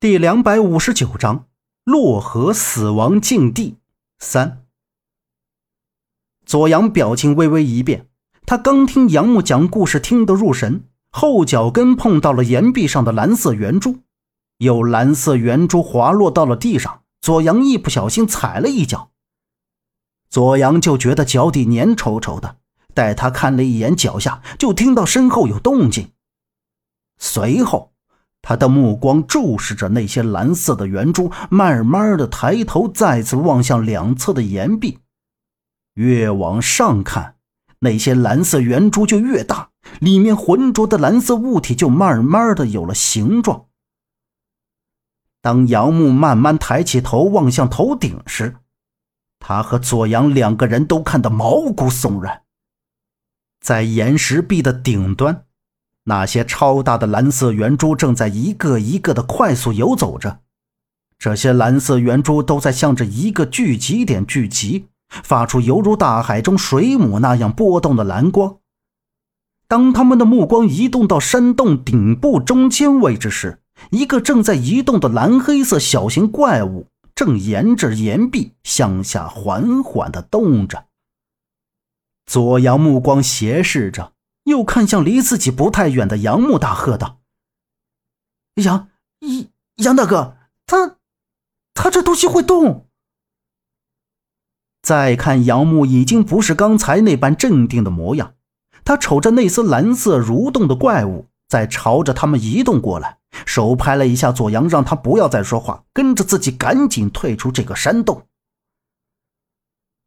第两百五十九章洛河死亡禁地三。左阳表情微微一变，他刚听杨木讲故事听得入神，后脚跟碰到了岩壁上的蓝色圆珠，有蓝色圆珠滑落到了地上，左阳一不小心踩了一脚，左阳就觉得脚底黏稠稠的，待他看了一眼脚下，就听到身后有动静，随后。他的目光注视着那些蓝色的圆珠，慢慢的抬头，再次望向两侧的岩壁。越往上看，那些蓝色圆珠就越大，里面浑浊的蓝色物体就慢慢的有了形状。当杨木慢慢抬起头望向头顶时，他和左阳两个人都看得毛骨悚然。在岩石壁的顶端。那些超大的蓝色圆珠正在一个一个的快速游走着，这些蓝色圆珠都在向着一个聚集点聚集，发出犹如大海中水母那样波动的蓝光。当他们的目光移动到山洞顶部中间位置时，一个正在移动的蓝黑色小型怪物正沿着岩壁向下缓缓地动着。左阳目光斜视着。又看向离自己不太远的杨木，大喝道：“杨杨杨大哥，他他这东西会动！”再看杨木，已经不是刚才那般镇定的模样。他瞅着那丝蓝色蠕动的怪物，在朝着他们移动过来，手拍了一下左阳，让他不要再说话，跟着自己赶紧退出这个山洞。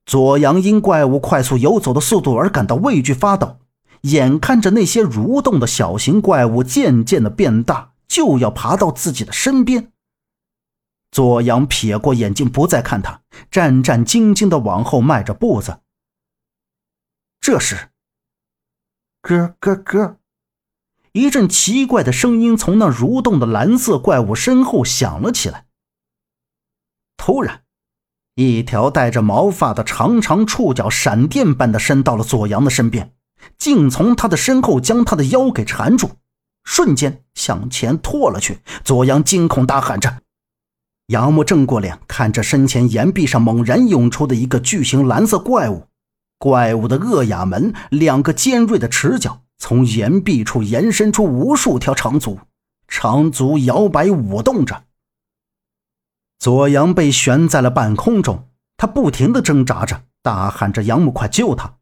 左阳因怪物快速游走的速度而感到畏惧发抖。眼看着那些蠕动的小型怪物渐渐的变大，就要爬到自己的身边。左阳撇过眼睛，不再看他，战战兢兢的往后迈着步子。这时，咯咯咯，一阵奇怪的声音从那蠕动的蓝色怪物身后响了起来。突然，一条带着毛发的长长触角闪电般的伸到了左阳的身边。竟从他的身后将他的腰给缠住，瞬间向前拖了去。左阳惊恐大喊着：“杨木正过脸，看着身前岩壁上猛然涌出的一个巨型蓝色怪物。怪物的恶牙门，两个尖锐的齿角，从岩壁处延伸出无数条长足，长足摇摆舞动着。左阳被悬在了半空中，他不停地挣扎着，大喊着：‘杨木，快救他！’”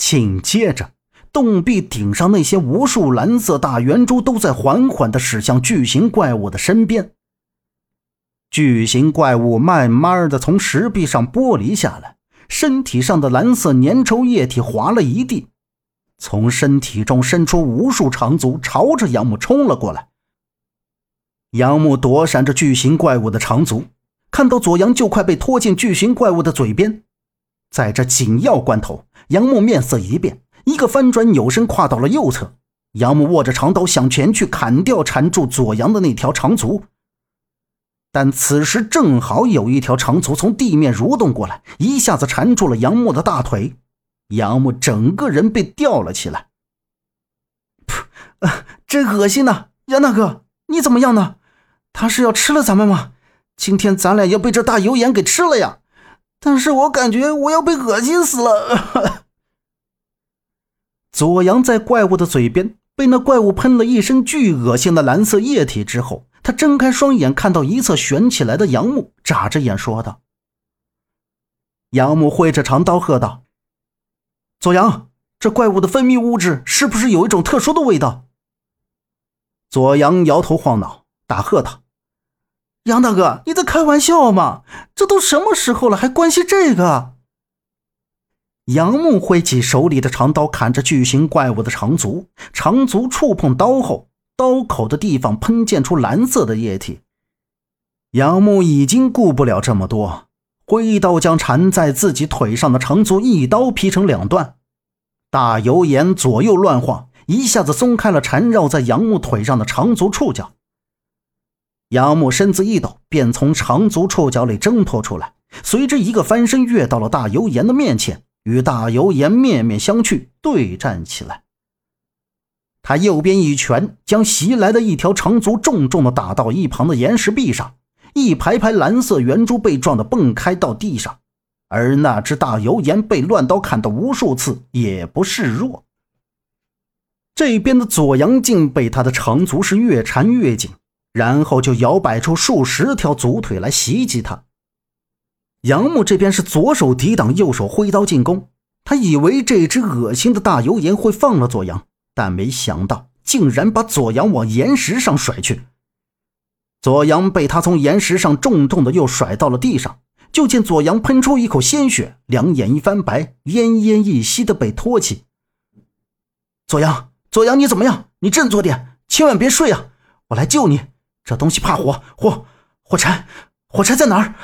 紧接着，洞壁顶上那些无数蓝色大圆珠都在缓缓地驶向巨型怪物的身边。巨型怪物慢慢地从石壁上剥离下来，身体上的蓝色粘稠液体滑了一地，从身体中伸出无数长足，朝着杨木冲了过来。杨木躲闪着巨型怪物的长足，看到左阳就快被拖进巨型怪物的嘴边。在这紧要关头，杨木面色一变，一个翻转，扭身跨到了右侧。杨木握着长刀想前去砍掉缠住左阳的那条长足，但此时正好有一条长足从地面蠕动过来，一下子缠住了杨木的大腿，杨木整个人被吊了起来。噗，真恶心呐！杨大哥，你怎么样呢？他是要吃了咱们吗？今天咱俩要被这大油盐给吃了呀！但是我感觉我要被恶心死了。左阳在怪物的嘴边被那怪物喷了一身巨恶心的蓝色液体之后，他睁开双眼，看到一侧悬起来的杨木，眨着眼说道：“杨木挥着长刀喝道：‘左阳，这怪物的分泌物质是不是有一种特殊的味道？’”左阳摇头晃脑，大喝道。杨大哥，你在开玩笑吗？这都什么时候了，还关心这个？杨木挥起手里的长刀，砍着巨型怪物的长足，长足触碰刀后，刀口的地方喷溅出蓝色的液体。杨木已经顾不了这么多，挥刀将缠在自己腿上的长足一刀劈成两段。大油盐左右乱晃，一下子松开了缠绕在杨木腿上的长足触角。杨木身子一抖，便从长足触角里挣脱出来，随之一个翻身跃到了大油盐的面前，与大油盐面面相觑，对战起来。他右边一拳将袭来的一条长足重重的打到一旁的岩石壁上，一排排蓝色圆珠被撞得蹦开到地上，而那只大油盐被乱刀砍得无数次，也不示弱。这边的左阳镜被他的长足是越缠越紧，然后就摇摆出数十条足腿来袭击他。杨木这边是左手抵挡，右手挥刀进攻。他以为这只恶心的大油盐会放了左阳，但没想到竟然把左阳往岩石上甩去。左阳被他从岩石上重重的又甩到了地上，就见左阳喷出一口鲜血，两眼一翻白，奄奄一息的被拖起。左阳，左阳，你怎么样？你振作点，千万别睡啊！我来救你。这东西怕火，火，火柴，火柴在哪儿？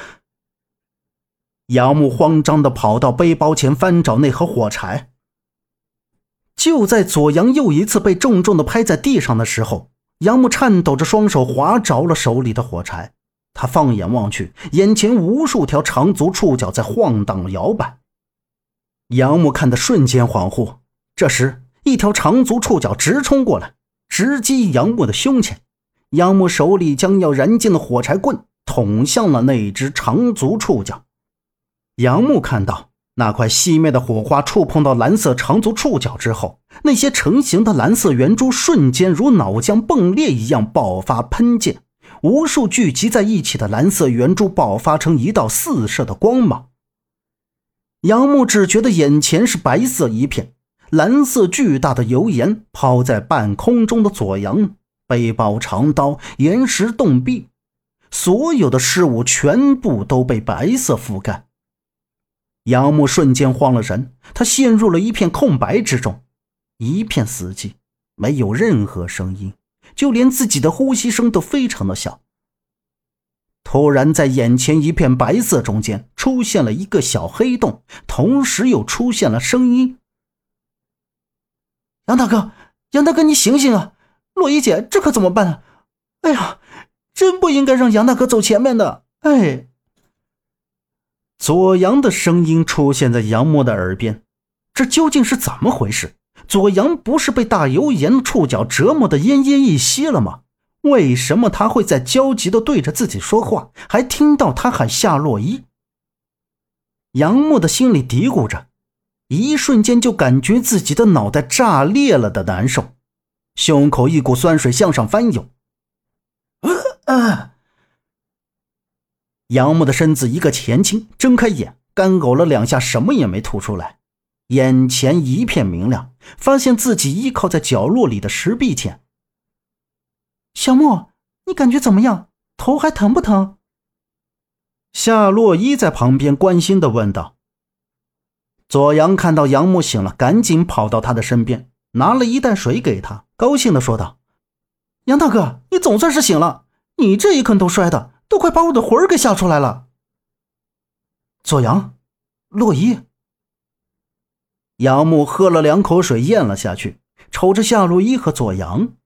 杨木慌张的跑到背包前翻找那盒火柴。就在左阳又一次被重重的拍在地上的时候，杨木颤抖着双手划着了手里的火柴。他放眼望去，眼前无数条长足触角在晃荡摇摆。杨木看得瞬间恍惚。这时，一条长足触角直冲过来，直击杨木的胸前。杨木手里将要燃尽的火柴棍捅向了那只长足触角。杨木看到那块熄灭的火花触碰到蓝色长足触角之后，那些成型的蓝色圆珠瞬间如脑浆迸裂一样爆发喷溅，无数聚集在一起的蓝色圆珠爆发成一道四射的光芒。杨木只觉得眼前是白色一片，蓝色巨大的油盐抛在半空中的左阳背包、长刀、岩石洞壁，所有的事物全部都被白色覆盖。杨木瞬间慌了神，他陷入了一片空白之中，一片死寂，没有任何声音，就连自己的呼吸声都非常的小。突然，在眼前一片白色中间出现了一个小黑洞，同时又出现了声音：“杨大哥，杨大哥，你醒醒啊！洛伊姐，这可怎么办呢？哎呀，真不应该让杨大哥走前面的，哎。”左阳的声音出现在杨默的耳边，这究竟是怎么回事？左阳不是被大油盐触角折磨的奄奄一息了吗？为什么他会在焦急的对着自己说话，还听到他喊夏洛伊？杨木的心里嘀咕着，一瞬间就感觉自己的脑袋炸裂了的难受，胸口一股酸水向上翻涌。啊！杨木的身子一个前倾，睁开眼，干呕了两下，什么也没吐出来。眼前一片明亮，发现自己依靠在角落里的石壁前。小木，你感觉怎么样？头还疼不疼？夏洛伊在旁边关心的问道。左阳看到杨木醒了，赶紧跑到他的身边，拿了一袋水给他，高兴的说道：“杨大哥，你总算是醒了，你这一跟头摔的。”都快把我的魂儿给吓出来了。左阳，洛伊，杨木喝了两口水，咽了下去，瞅着夏洛伊和左阳。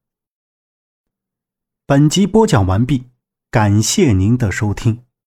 本集播讲完毕，感谢您的收听。